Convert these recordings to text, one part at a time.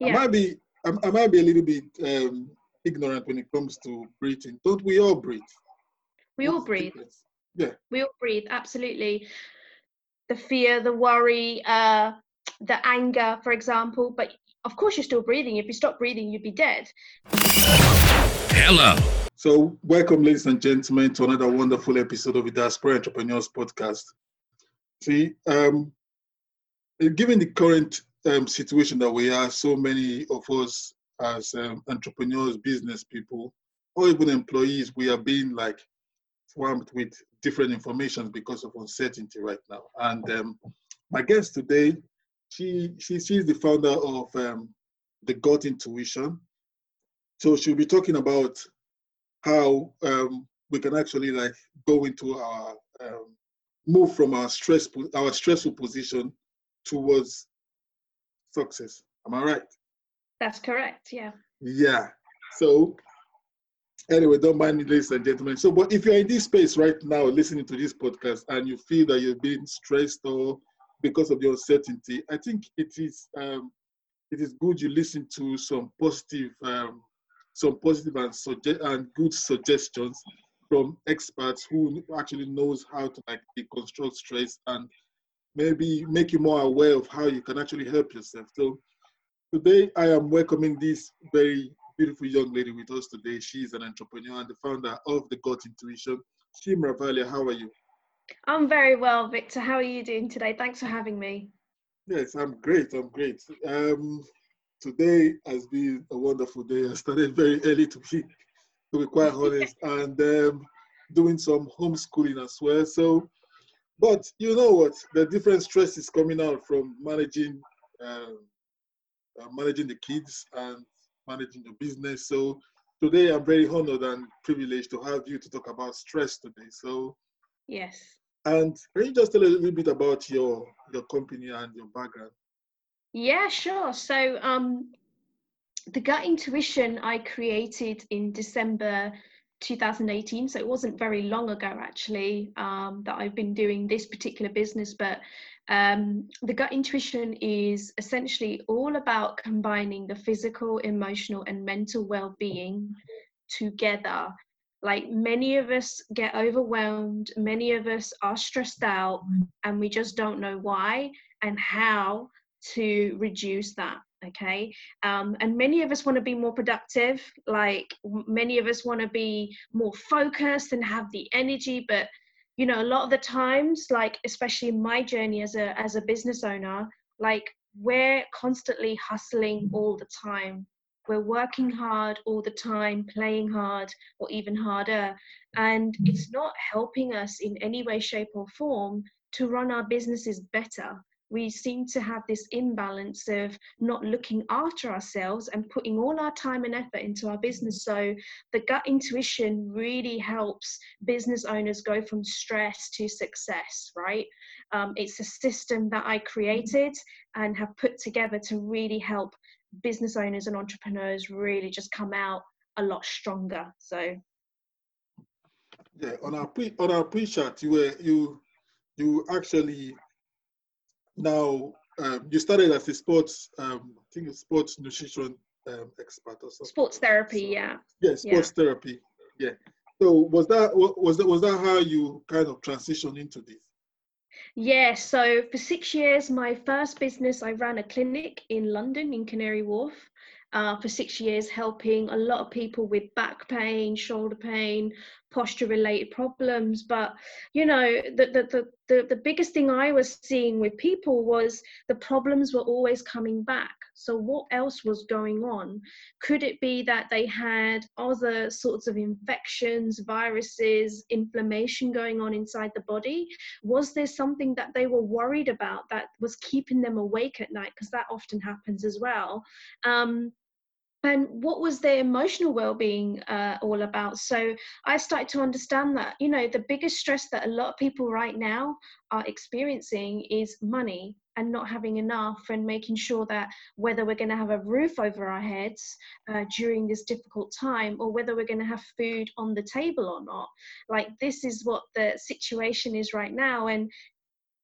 Yeah. I might be I, I might be a little bit um, ignorant when it comes to breathing. Don't we all breathe? We all breathe. Yeah. We all breathe, absolutely. The fear, the worry, uh, the anger, for example. But of course, you're still breathing. If you stop breathing, you'd be dead. Hello. So, welcome, ladies and gentlemen, to another wonderful episode of the Diaspora Entrepreneurs Podcast. See, um, given the current um, situation that we are, so many of us as um, entrepreneurs, business people, or even employees, we are being like swamped with different information because of uncertainty right now. And um, my guest today, she, she she's the founder of um, the Gut Intuition. So she'll be talking about how um, we can actually like go into our um, move from our stress po- our stressful position towards success. Am I right? That's correct. Yeah. Yeah. So anyway, don't mind me, ladies and gentlemen. So, but if you're in this space right now, listening to this podcast, and you feel that you're being stressed or because of the uncertainty, I think it is um, it is good you listen to some positive um, some positive and suggest and good suggestions from experts who actually knows how to like deconstruct stress and maybe make you more aware of how you can actually help yourself. So today I am welcoming this very beautiful young lady with us today. She's an entrepreneur and the founder of the Gut Intuition. Shim Ravalia, how are you? I'm very well, Victor. How are you doing today? Thanks for having me. Yes, I'm great. I'm great. Um, today has been a wonderful day. I started very early to be, to be quite honest, and um, doing some homeschooling as well. So, but you know what? The different stress is coming out from managing, um, uh, managing the kids and managing the business. So today I'm very honored and privileged to have you to talk about stress today. So, Yes. and can you just tell a little bit about your your company and your background? Yeah, sure. So, um, the gut intuition I created in December 2018. So it wasn't very long ago, actually, um, that I've been doing this particular business. But um, the gut intuition is essentially all about combining the physical, emotional, and mental well-being together. Like many of us get overwhelmed, many of us are stressed out, and we just don't know why and how to reduce that okay? Um, and many of us want to be more productive like many of us want to be more focused and have the energy but you know a lot of the times like especially in my journey as a as a business owner like we're constantly hustling all the time. We're working hard all the time playing hard or even harder and it's not helping us in any way shape or form to run our businesses better we seem to have this imbalance of not looking after ourselves and putting all our time and effort into our business. So, the gut intuition really helps business owners go from stress to success, right? Um, it's a system that I created and have put together to really help business owners and entrepreneurs really just come out a lot stronger. So, Yeah, on our pre on our pre-chat, you were you you actually now um, you started as a sports um, I think sports nutrition um, expert or something. sports therapy, yeah. Yeah, sports therapy. Yeah. So was that was that was that how you kind of transitioned into this? Yeah, so for six years, my first business, I ran a clinic in London, in Canary Wharf, uh, for six years, helping a lot of people with back pain, shoulder pain, posture related problems. But, you know, the, the, the, the, biggest thing I was seeing with people was the problems were always coming back. So, what else was going on? Could it be that they had other sorts of infections, viruses, inflammation going on inside the body? was there something that they were worried about that was keeping them awake at night because that often happens as well um, and what was their emotional well-being uh, all about? So i started to understand that you know the biggest stress that a lot of people right now are experiencing is money and not having enough and making sure that whether we're going to have a roof over our heads uh, during this difficult time or whether we're going to have food on the table or not. Like this is what the situation is right now. And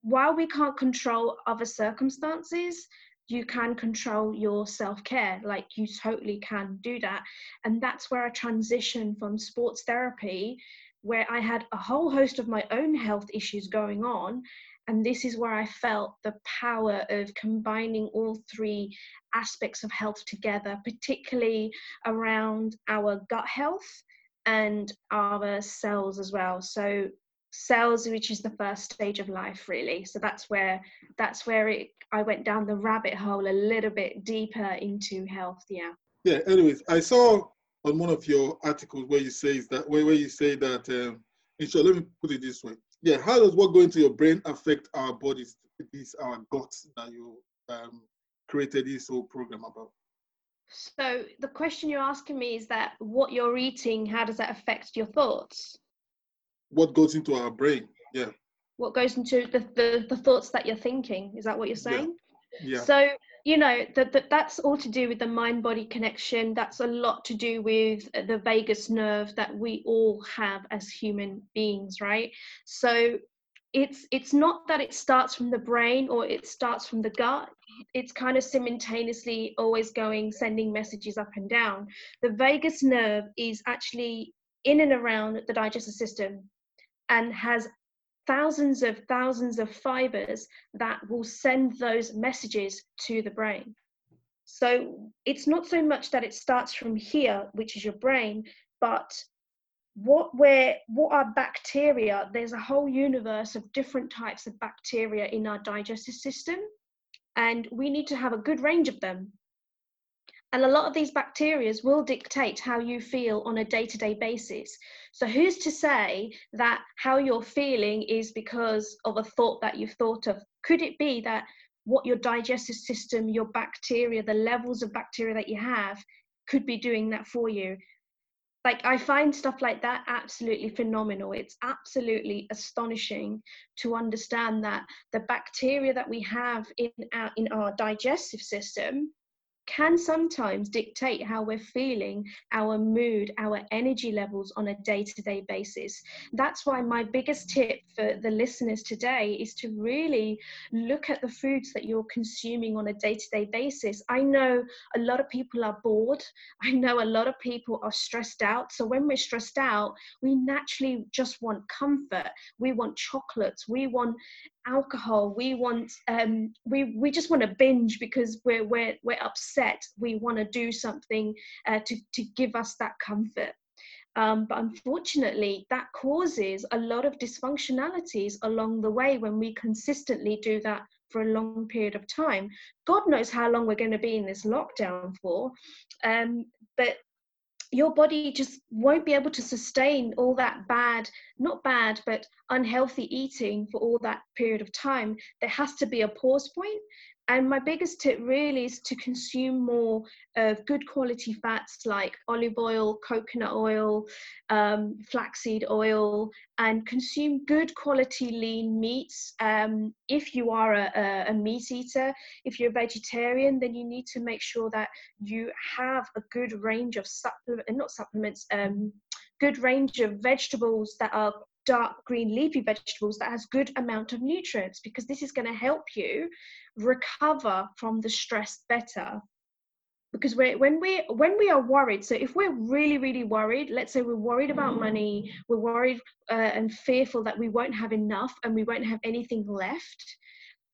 while we can't control other circumstances you can control your self care. Like you totally can do that. And that's where I transitioned from sports therapy, where I had a whole host of my own health issues going on. And this is where I felt the power of combining all three aspects of health together, particularly around our gut health and our cells as well. So cells which is the first stage of life really. So that's where that's where it i went down the rabbit hole a little bit deeper into health yeah. Yeah anyways i saw on one of your articles where you say that where, where you say that um in short let me put it this way. Yeah how does what go into your brain affect our bodies? These our guts that you um created this whole program about. So the question you're asking me is that what you're eating how does that affect your thoughts what goes into our brain. Yeah. What goes into the, the, the thoughts that you're thinking? Is that what you're saying? Yeah. yeah. So, you know, that, that that's all to do with the mind body connection. That's a lot to do with the vagus nerve that we all have as human beings, right? So, it's it's not that it starts from the brain or it starts from the gut it's kind of simultaneously always going sending messages up and down the vagus nerve is actually in and around the digestive system and has thousands of thousands of fibers that will send those messages to the brain. So it's not so much that it starts from here, which is your brain, but what where what are bacteria there's a whole universe of different types of bacteria in our digestive system and we need to have a good range of them and a lot of these bacteria will dictate how you feel on a day to day basis. So, who's to say that how you're feeling is because of a thought that you've thought of? Could it be that what your digestive system, your bacteria, the levels of bacteria that you have could be doing that for you? Like, I find stuff like that absolutely phenomenal. It's absolutely astonishing to understand that the bacteria that we have in our, in our digestive system can sometimes dictate how we're feeling, our mood, our energy levels on a day to day basis. That's why my biggest tip for the listeners today is to really look at the foods that you're consuming on a day to day basis. I know a lot of people are bored, I know a lot of people are stressed out. So when we're stressed out, we naturally just want comfort, we want chocolates, we want alcohol we want um, we we just want to binge because we're we're we're upset. We want to do something uh, to to give us that comfort. Um, but unfortunately that causes a lot of dysfunctionalities along the way when we consistently do that for a long period of time. God knows how long we're going to be in this lockdown for. Um, but your body just won't be able to sustain all that bad, not bad, but unhealthy eating for all that period of time. There has to be a pause point and my biggest tip really is to consume more of good quality fats like olive oil, coconut oil, um, flaxseed oil, and consume good quality lean meats. Um, if you are a, a, meat eater, if you're a vegetarian, then you need to make sure that you have a good range of supplements, not supplements, um, good range of vegetables that are dark green leafy vegetables that has good amount of nutrients because this is going to help you recover from the stress better. Because we're, when we when we are worried so if we're really really worried let's say we're worried about money we're worried uh, and fearful that we won't have enough and we won't have anything left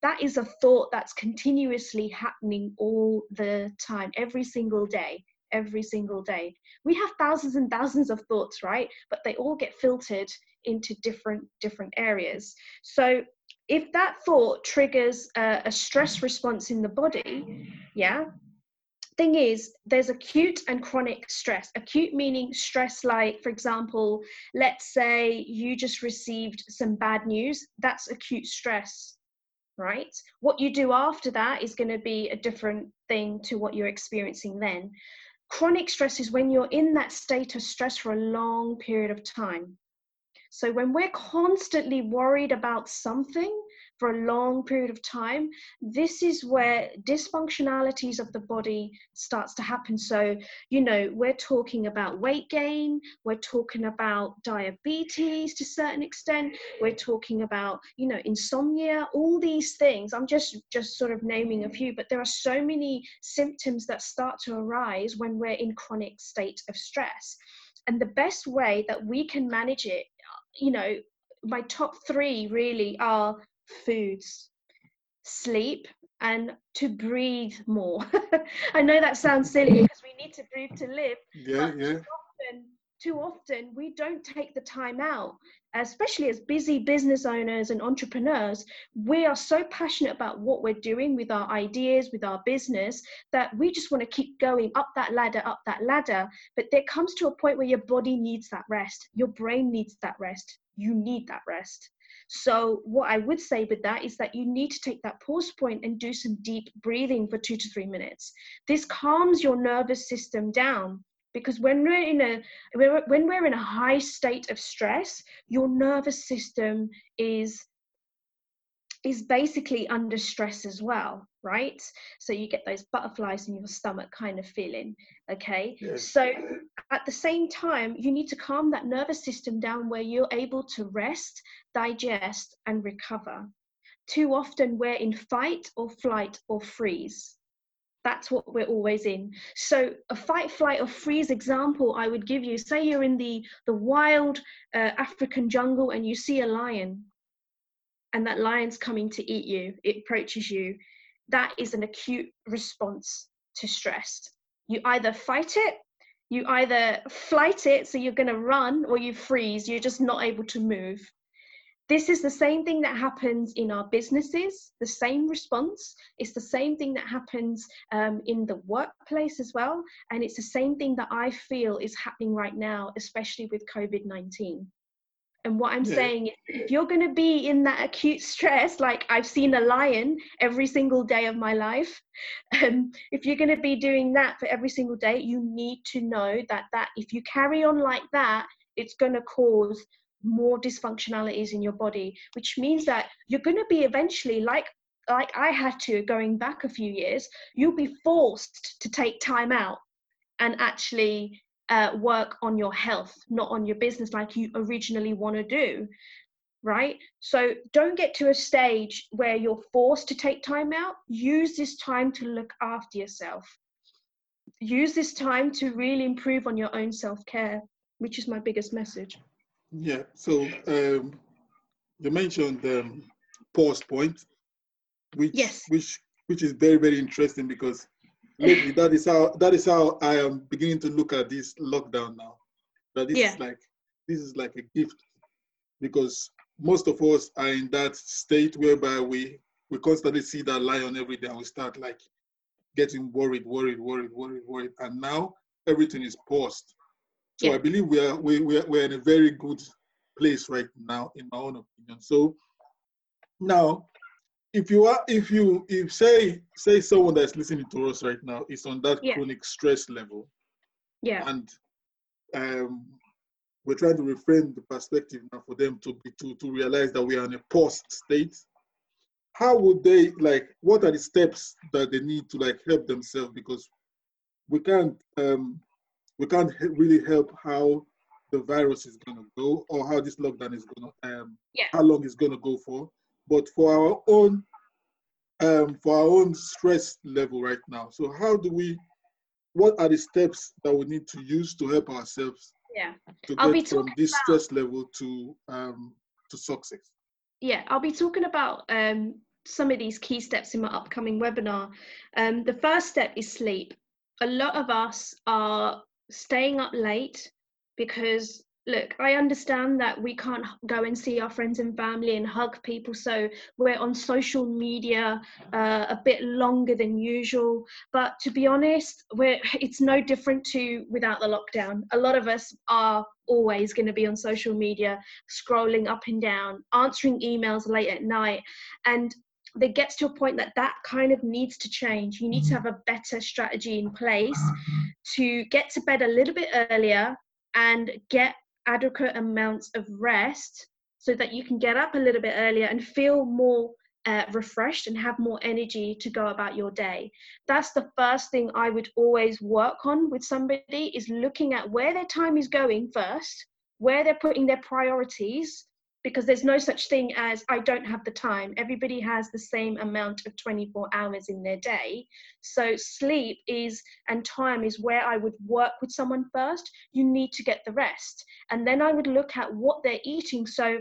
that is a thought that's continuously happening all the time every single day every single day. We have thousands and thousands of thoughts right? But they all get filtered into different different areas. So if that thought triggers a, a stress response in the body yeah thing is there's acute and chronic stress. Acute meaning stress like for example let's say you just received some bad news that's acute stress right? What you do after that is going to be a different thing to what you're experiencing then chronic stress is when you're in that state of stress for a long period of time. So when we're constantly worried about something for a long period of time, this is where dysfunctionalities of the body starts to happen. So, you know, we're talking about weight gain, we're talking about diabetes to a certain extent, we're talking about, you know, insomnia, all these things. I'm just just sort of naming a mm-hmm. few, but there are so many symptoms that start to arise when we're in chronic state of stress. And the best way that we can manage it, you know, my top three really are foods, sleep, and to breathe more. I know that sounds silly because we need to breathe to live. Yeah, yeah. Too often, too often we don't take the time out, especially as busy business owners and entrepreneurs. We are so passionate about what we're doing with our ideas, with our business, that we just want to keep going up that ladder, up that ladder. But there comes to a point where your body needs that rest, your brain needs that rest, you need that rest. So, what I would say with that is that you need to take that pause point and do some deep breathing for two to three minutes. This calms your nervous system down because when we're in a when we're in a high state of stress, your nervous system is is basically under stress as well, right? So you get those butterflies in your stomach kind of feeling, okay? Yes. So at the same time, you need to calm that nervous system down where you're able to rest, digest, and recover. Too often we're in fight or flight or freeze. That's what we're always in. So a fight, flight, or freeze example I would give you, say you're in the, the wild uh, African jungle and you see a lion and that lion's coming to eat you, it approaches you, that is an acute response to stress. You either fight it, you either flight it, so you're going to run, or you freeze, you're just not able to move. This is the same thing that happens in our businesses, the same response. It's the same thing that happens um, in the workplace as well. And it's the same thing that I feel is happening right now, especially with COVID 19. And what I'm Yeah. saying is, if you're going to be in that acute stress, like I've seen a lion every single day of my life, um, if you're going to be doing that for every single day, you need to know that that if you carry on like that, it's going to cause more dysfunctionalities in your body, which means that you're going to be eventually like like I had to going back a few years, you'll be forced to take time out and actually uh, work on your health, not on your business like you originally want to do. Right? So don't get to a stage where you're forced to take time out. Use this time to look after yourself. Use this time to really improve on your own self care, which is my biggest message. Yeah. So um, you mentioned um, pause point, which Yes. which which is very very interesting because lately that is how that is how I am beginning to look at this lockdown now. That this Yeah. is like this is like a gift because most of us are in that state whereby we we constantly see that lion every day and we start like getting worried, worried, worried, worried, worried, and now everything is paused. So Yeah. I believe we are we we are, we're in a very good place right now, in my own opinion. So now, if you are if you if say say someone that's listening to us right now is on that Yeah. chronic stress level, Yeah. and um, we're trying to reframe the perspective now for them to be to to realize that we are in a post state. How would they like? What are the steps that they need to like help themselves? Because we can't um, we can't really help how the virus is going to go or how this lockdown is going to um, Yeah. how long it's going to go for. But for our own um, for our own stress level right now, so how do we? What are the steps that we need to use to help ourselves Yeah. to I'll be get from this stress level to um, to success? yeah i'll be talking about um, some of these key steps in my upcoming webinar um, the first step is sleep a lot of us are staying up late because look i understand that we can't go and see our friends and family and hug people so we're on social media uh, a bit longer than usual but to be honest we're it's no different to without the lockdown a lot of us are always going to be on social media scrolling up and down, answering emails late at night. And there gets to a point that that kind of needs to change. You need to have a better strategy in place to get to bed a little bit earlier and get adequate amounts of rest so that you can get up a little bit earlier and feel more uh, refreshed and have more energy to go about your day. That's the first thing i would always work on with somebody is looking at where their time is going first where they're putting their priorities because there's no such thing as I don't have the time. Everybody has the same amount of 24 hours in their day. So sleep is and time is where I would work with someone first. You need to get the rest. And then I would look at what they're eating. So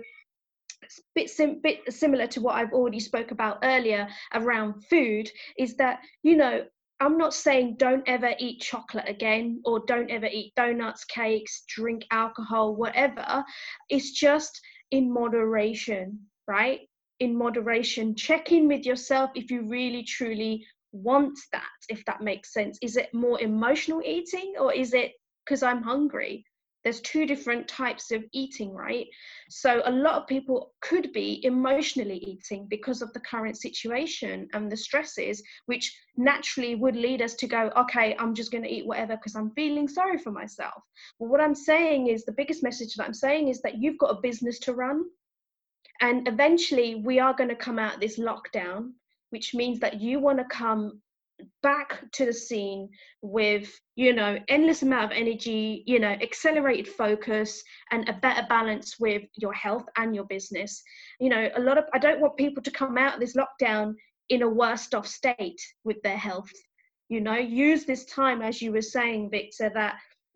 bit, sim- bit similar to what I've already spoke about earlier around food is that, you know, I'm not saying don't ever eat chocolate again or don't ever eat donuts, cakes, drink alcohol, whatever. It's just in moderation, right? In moderation, check in with yourself if you really truly want that, if that makes sense. Is it more emotional eating or is it because I'm hungry? There's two different types of eating, right? So a lot of people could be emotionally eating because of the current situation and the stresses, which naturally would lead us to go, okay, I'm just going to eat whatever because I'm feeling sorry for myself. Well, what I'm saying is the biggest message that I'm saying is that you've got a business to run. And eventually, we are going to come out this lockdown, which means that you want to come back to the scene with you know endless amount of energy you know accelerated focus and a better balance with your health and your business. You know a lot of i don't want people to come out of this lockdown in a worst off state with their health. You know use this time as you were saying victor that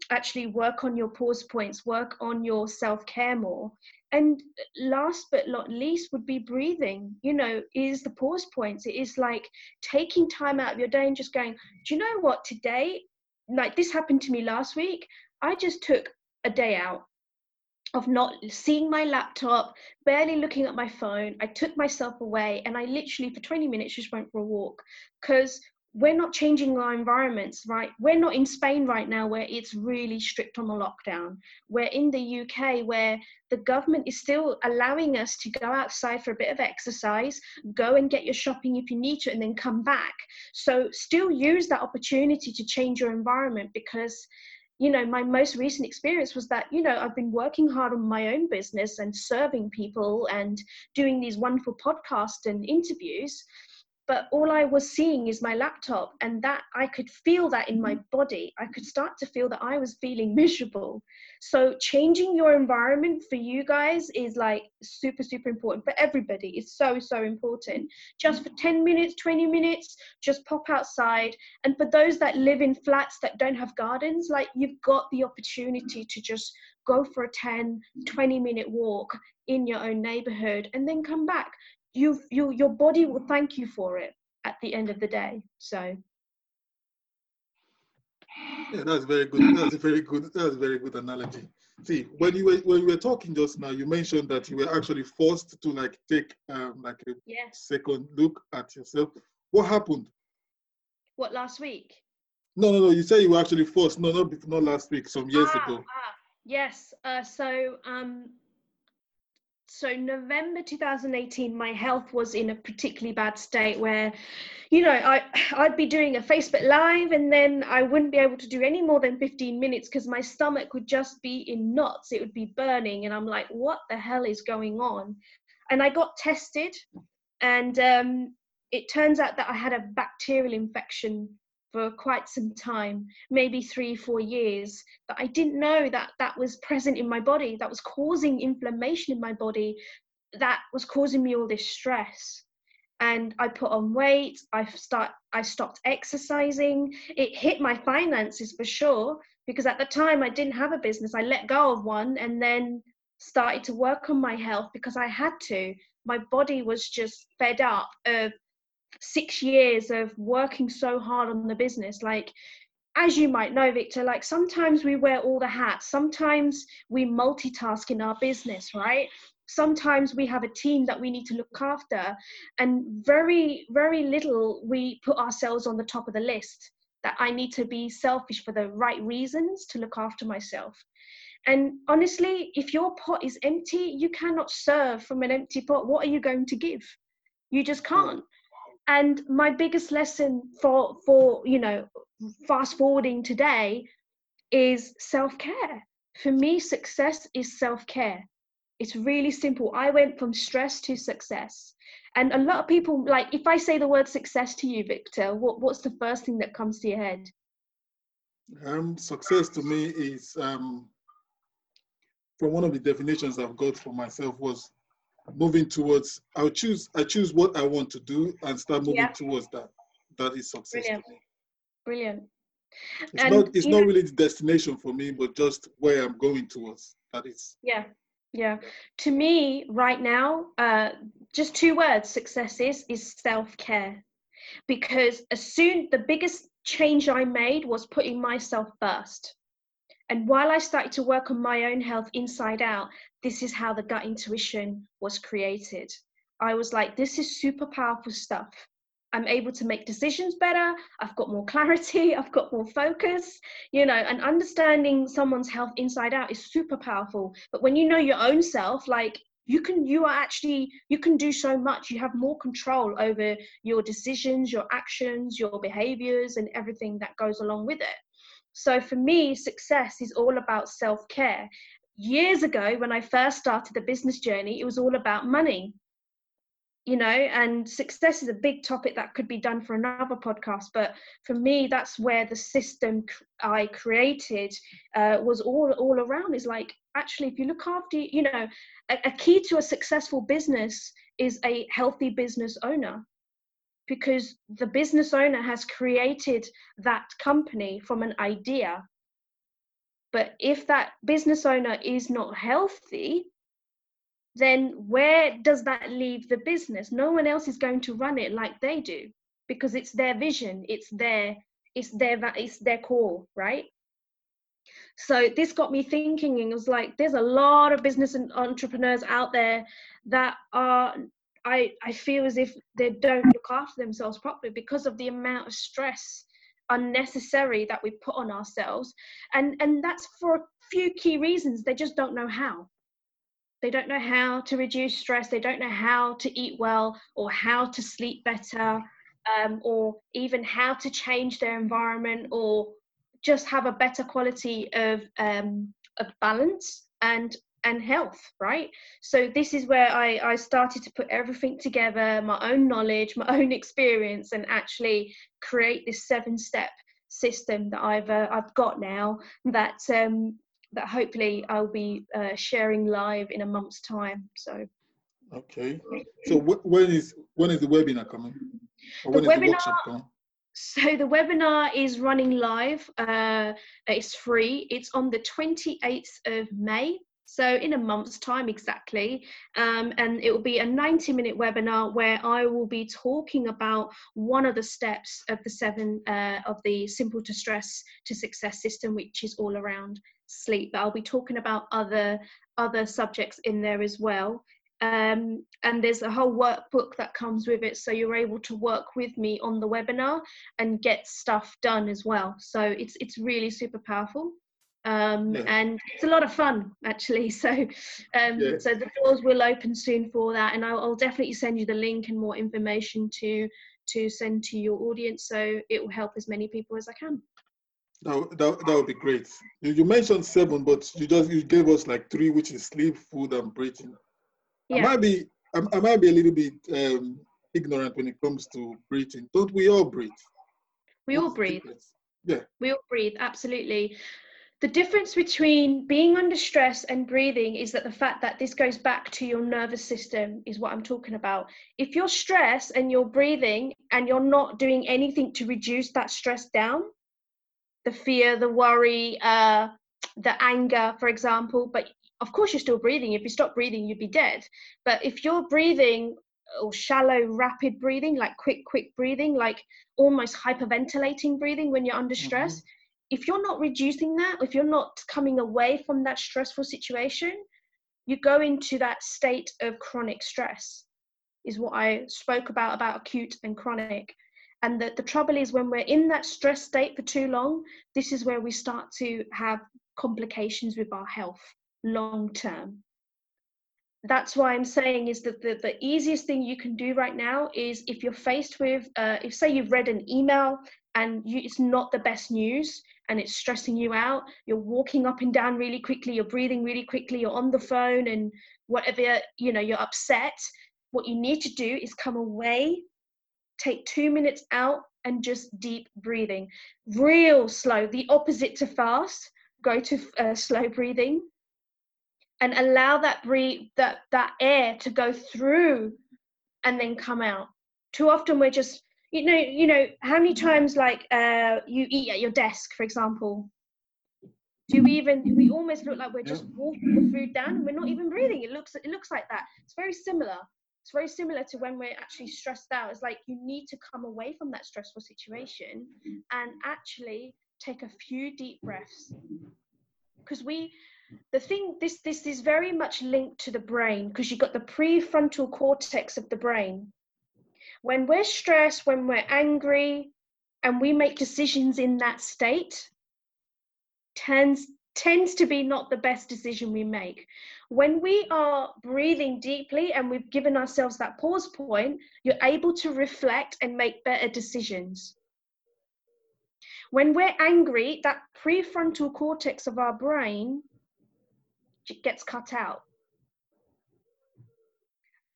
actually work on your pause points work on your self-care more and last but not least would be breathing you know is the pause points. It is like taking time out of your day and just going do you know what? Today like this happened to me last week. I just took a day out of not seeing my laptop barely looking at my phone. I took myself away and i literally for 20 minutes just went for a walk because we're not changing our environments, right? We're not in Spain right now where it's really strict on the lockdown. We're in the UK where the government is still allowing us to go outside for a bit of exercise, go and get your shopping if you need to, and then come back. So still use that opportunity to change your environment because you know my most recent experience was that you know i've been working hard on my own business and serving people and doing these wonderful podcasts and interviews but all I was seeing is my laptop, and that I could feel that in my mm-hmm. body. I could start to feel that I was feeling miserable. So, changing your environment for you guys is like super, super important for everybody. It's so, so important. Just for 10 minutes, 20 minutes, just pop outside. And for those that live in flats that don't have gardens, like you've got the opportunity to just go for a 10, 20 minute walk in your own neighborhood and then come back you you your body will thank you for it at the end of the day so. Yeah that's very good. That's a very good that's a very good analogy. See when you were when you were talking just now you mentioned that you were actually forced to like take um like a yes. second look at yourself. What happened? What last week? No no no you say you were actually forced. No not not last week some years ah, ago. ah, yes uh, so um so november 2018 my health was in a particularly bad state where you know i i'd be doing a facebook live and then i wouldn't be able to do any more than 15 minutes because my stomach would just be in knots. It would be burning and i'm like what the hell is going on? And i got tested and um, it turns out that i had a bacterial infection for quite some time, maybe three, four years, that I didn't know that that was present in my body, that was causing inflammation in my body, that was causing me all this stress. And I put on weight, I start I stopped exercising. It hit my finances for sure, because at the time I didn't have a business. I let go of one and then started to work on my health because I had to. My body was just fed up of six years of working so hard on the business like as you might know victor like sometimes we wear all the hats. Sometimes we multitask in our business right? Sometimes we have a team that we need to look after and very very little we put ourselves on the top of the list that i need to be selfish for the right reasons to look after myself. And honestly if your pot is empty you cannot serve from an empty pot. What are you going to give? You just hmm. can't and my biggest lesson for for you know fast forwarding today is self-care for me success is self-care It's really simple. I went from stress to success. And a lot of people, like, if I say the word success to you, Victor, what, what's the first thing that comes to your head? Um, success to me is, um, from one of the definitions I've got for myself was moving towards. I'll choose. I choose what I want to do and start moving yeah. towards that. That is success Brilliant. Brilliant. It's and not. It's not know, really the destination for me, but just where I'm going towards. That is. Yeah. Yeah. To me, right now, uh, just two words: success is is self care. Because as soon the biggest change I made was putting myself first. And while I started to work on my own health inside out, this is how the gut intuition was created. I was like, this is super powerful stuff. I'm able to make decisions better. I've got more clarity. I've got more focus, you know, and understanding someone's health inside out is super powerful. But when you know your own self, like you can, you are actually, you can do so much. You have more control over your decisions, your actions, your behaviors, and everything that goes along with it. So for me, success is all about self care. Years ago, when I first started the business journey, it was all about money you know and success is a big topic that could be done for another podcast but for me that's where the system i created uh, was all all around is like actually if you look after you know a, a key to a successful business is a healthy business owner because the business owner has created that company from an idea. But if that business owner is not healthy then where does that leave the business? No one else is going to run it like they do because it's their vision it's their it's their it's their core right? So this got me thinking and it was like there's a lot of business and entrepreneurs out there that are i i feel as if they don't look after themselves properly because of the amount of stress unnecessary that we put on ourselves. And and that's for a few key reasons. They just don't know how. They don't know how to reduce stress. They don't know how to eat well or how to sleep better um, or even how to change their environment or just have a better quality of, um, of balance. And and health right so this is where I, I started to put everything together my own knowledge my own experience and actually create this seven step system that i've uh, i've got now that um, that hopefully I'll be uh, sharing live in a month's time. So. Okay. So wh- when is when is the webinar coming? Or the webinar, the workshop coming? So the webinar is running live. Uh, it's free. It's on the 28th of May. So in a month's time exactly, um, and it will be a 90 minute webinar where I will be talking about one of the steps of the seven uh, of the simple to stress to success system, which is all around sleep. But i'll be talking about other other subjects in there as well. Um, and there's a whole workbook that comes with it so you're able to work with me on the webinar and get stuff done as well. So it's it's really super powerful um, yeah. and it's a lot of fun actually so um, yeah. so the doors will open soon for that and I'll, I'll, definitely send you the link and more information to to send to your audience so it will help as many people as I can that, that, that would be great. You, you mentioned seven, but you just you gave us like three, which is sleep, food, and breathing. Yeah. I might be I, I might be a little bit um, ignorant when it comes to breathing. Don't we all breathe? We all breathe. Yeah. We all breathe, absolutely. The difference between being under stress and breathing is that the fact that this goes back to your nervous system is what I'm talking about. If you're stressed and you're breathing and you're not doing anything to reduce that stress down, the fear, the worry, uh, the anger, for example. But of course, you're still breathing. If you stop breathing, you'd be dead. But if you're breathing or shallow, rapid breathing, like quick, quick breathing, like almost hyperventilating breathing when you're under stress, mm-hmm. If you're not reducing that, if you're not coming away from that stressful situation, you go into that state of chronic stress, is what I spoke about about acute and chronic. And the, the trouble is when we're in that stress state for too long, this is where we start to have complications with our health long term. That's why I'm saying is that the, the easiest thing you can do right now is if you're faced with, uh, if say you've read an email and you, it's not the best news and it's stressing you out. You're walking up and down really quickly you're breathing really quickly you're on the phone and whatever you know you're upset. What you need to do is come away take two minutes out and just deep breathing. Real slow the opposite to fast. Go to uh, slow breathing and allow that breathe that that air to go through and then come out. Too often we're just you know you know how many times like uh you eat at your desk for example? Do we even we almost look like we're just walking the food down and we're not even breathing? It looks it looks like that. It's very similar. It's very similar to when we're actually stressed out. It's like you need to come away from that stressful situation and actually take a few deep breaths. Because we the thing this this is very much linked to the brain because you've got the prefrontal cortex of the brain when we're stressed when we're angry and we make decisions in that state tends tends to be not the best decision we make when we are breathing deeply and we've given ourselves that pause point you're able to reflect and make better decisions when we're angry that prefrontal cortex of our brain gets cut out.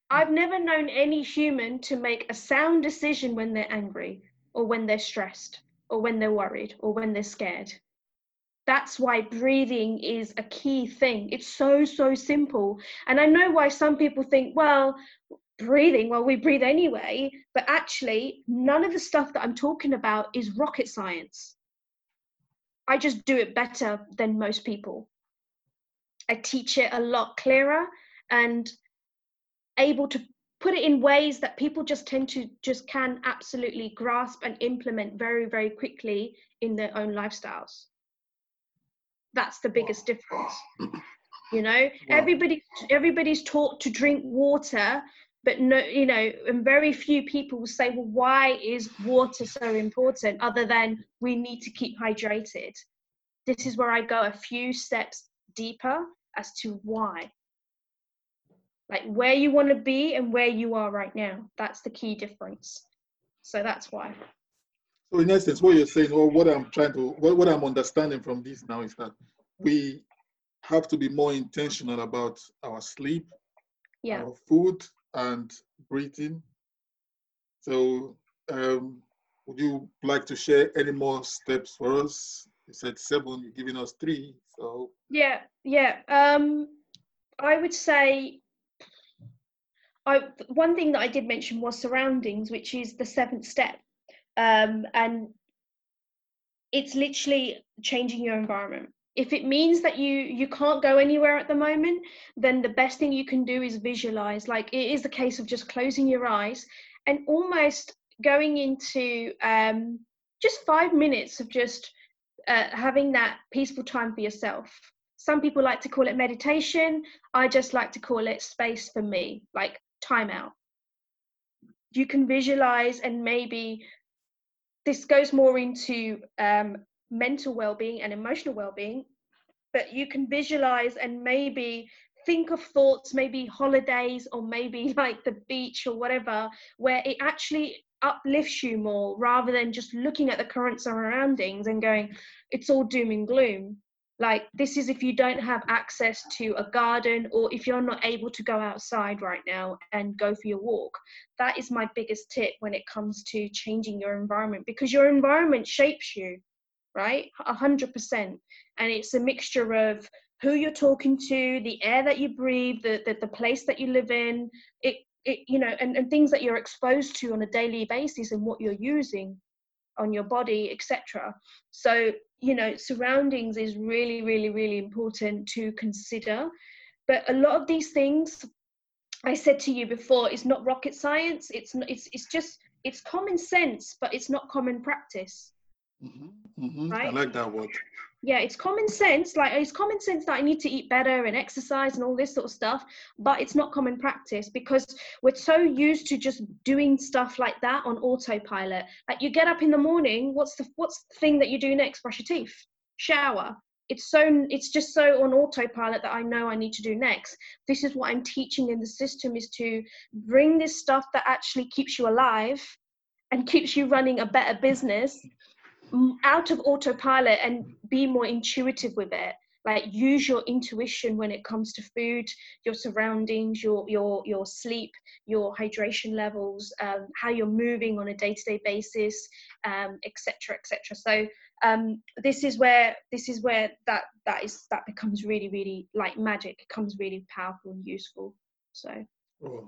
I've never known any human to make a sound decision when they're angry or when they're stressed or when they're worried or when they're scared. That's why breathing is a key thing. It's so, so simple. And I know why some people think, well, breathing, well, we breathe anyway. But actually, none of the stuff that I'm talking about is rocket science. I just do it better than most people. I teach it a lot clearer and able to put it in ways that people just tend to just can absolutely grasp and implement very very quickly in their own lifestyles. That's the biggest difference you know? Everybody everybody's taught to drink water but no you know and very few people will say well why is water so important other than we need to keep hydrated? This is where i go a few steps deeper as to why like where you want to be and where you are right now. That's the key difference. So that's why. So in essence what you're saying or what i'm trying to what, what i'm understanding from this now is that we have to be more intentional about our sleep yeah. our food and breathing. So um, would you like to share any more steps for us? You said seven you're giving us three so. Yeah yeah um i would say I, one thing that I did mention was surroundings, which is the seventh step. Um, and it's literally changing your environment. If it means that you you can't go anywhere at the moment, then the best thing you can do is visualize. Like it is a case of just closing your eyes and almost going into um, just five minutes of just uh, having that peaceful time for yourself. Some people like to call it meditation. I just like to call it space for me, like time out. You can visualize, and maybe this goes more into um, mental well being and emotional well being, but you can visualize and maybe think of thoughts, maybe holidays or maybe like the beach or whatever, where it actually uplifts you more rather than just looking at the current surroundings and going, it's all doom and gloom. Like, this is if you don't have access to a garden or if you're not able to go outside right now and go for your walk. That is my biggest tip when it comes to changing your environment because your environment shapes you, right? A hundred percent. And it's a mixture of who you're talking to, the air that you breathe, the, the, the place that you live in, it it, you know, and, and things that you're exposed to on a daily basis and what you're using on your body, etc. So, you know, surroundings is really, really, really important to consider. But a lot of these things, I said to you before, is not rocket science. It's it's it's just it's common sense, but it's not common practice. Mm-hmm, mm-hmm. Right? I like that word yeah it's common sense like it's common sense that i need to eat better and exercise and all this sort of stuff but it's not common practice because we're so used to just doing stuff like that on autopilot. Like you get up in the morning what's the what's the thing that you do next? Brush your teeth shower. It's so it's just so on autopilot that i know i need to do next. This is what i'm teaching in the system is to bring this stuff that actually keeps you alive and keeps you running a better business out of autopilot and be more intuitive with it. Like use your intuition when it comes to food your surroundings your your your sleep your hydration levels um, how you're moving on a day-to-day basis etc um, etc et so um, this is where this is where that that is that becomes really really like magic. It becomes really powerful and useful. So. Oh.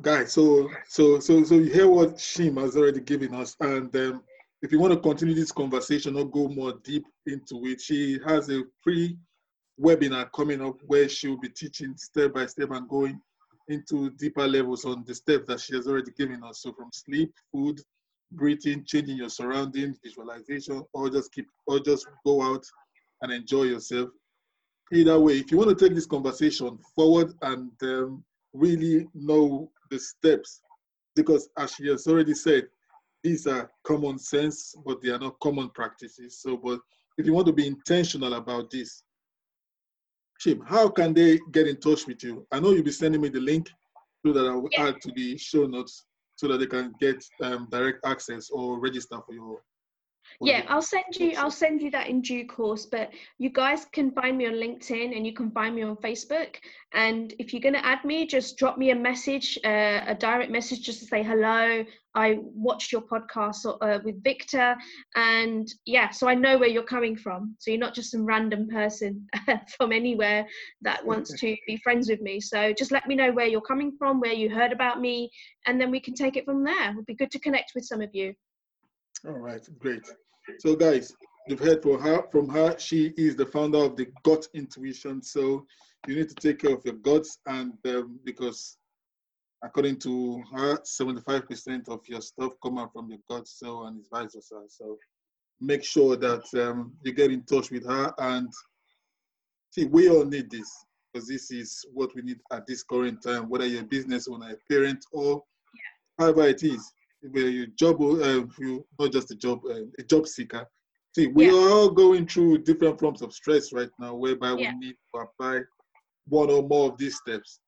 guys so so so so you hear what shim has already given us and um, if you want to continue this conversation or go more deep into it, she has a free webinar coming up where she will be teaching step by step and going into deeper levels on the steps that she has already given us. So from sleep, food, breathing, changing your surroundings, visualization, or just keep or just go out and enjoy yourself. Either way, if you want to take this conversation forward and um, really know the steps, because as she has already said, these are common sense, but they are not common practices. So, but if you want to be intentional about this, Chim, how can they get in touch with you? I know you'll be sending me the link so that I will yeah. add to the show notes so that they can get um, direct access or register for your yeah i'll send you i'll send you that in due course but you guys can find me on linkedin and you can find me on facebook and if you're going to add me just drop me a message uh, a direct message just to say hello i watched your podcast uh, with victor and yeah so i know where you're coming from so you're not just some random person from anywhere that wants to be friends with me so just let me know where you're coming from where you heard about me and then we can take it from there it would be good to connect with some of you all right, great. So guys, you've heard from her. From her, she is the founder of the Gut Intuition. So you need to take care of your guts, and um, because according to her, 75% of your stuff come out from your gut, cell and it's vice versa. So make sure that um, you get in touch with her and see we all need this because this is what we need at this current time, whether you're a business owner, a parent, or yeah. however it is you job, uh, you not just a job, uh, a job seeker. See, we yeah. are all going through different forms of stress right now, whereby yeah. we need to apply one or more of these steps.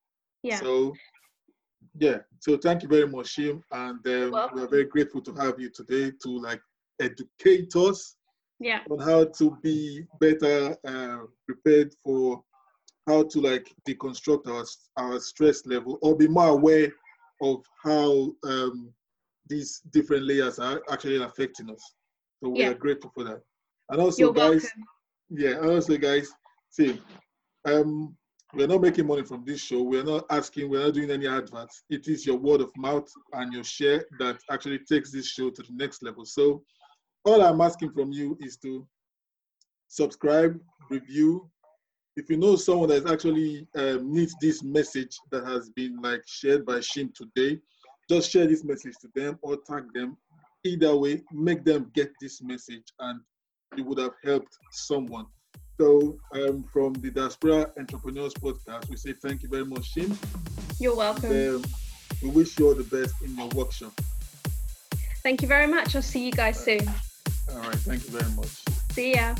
Yeah. So, yeah. So thank you very much, Shim, and um, we're very grateful to have you today to like educate us. Yeah. On how to be better uh, prepared for how to like deconstruct our our stress level or be more aware of how um, these different layers are actually affecting us. So we yeah. are grateful for that. And also, You're guys, welcome. yeah, and also, guys, see, um, we're not making money from this show. We're not asking, we're not doing any adverts. It is your word of mouth and your share that actually takes this show to the next level. So, all I'm asking from you is to subscribe, review. If you know someone that actually um, needs this message that has been like shared by Shim today, just share this message to them or tag them. Either way, make them get this message and it would have helped someone. So, um, from the Diaspora Entrepreneurs Podcast, we say thank you very much, Shim. You're welcome. And, um, we wish you all the best in your workshop. Thank you very much. I'll see you guys soon. All right. Thank you very much. See ya.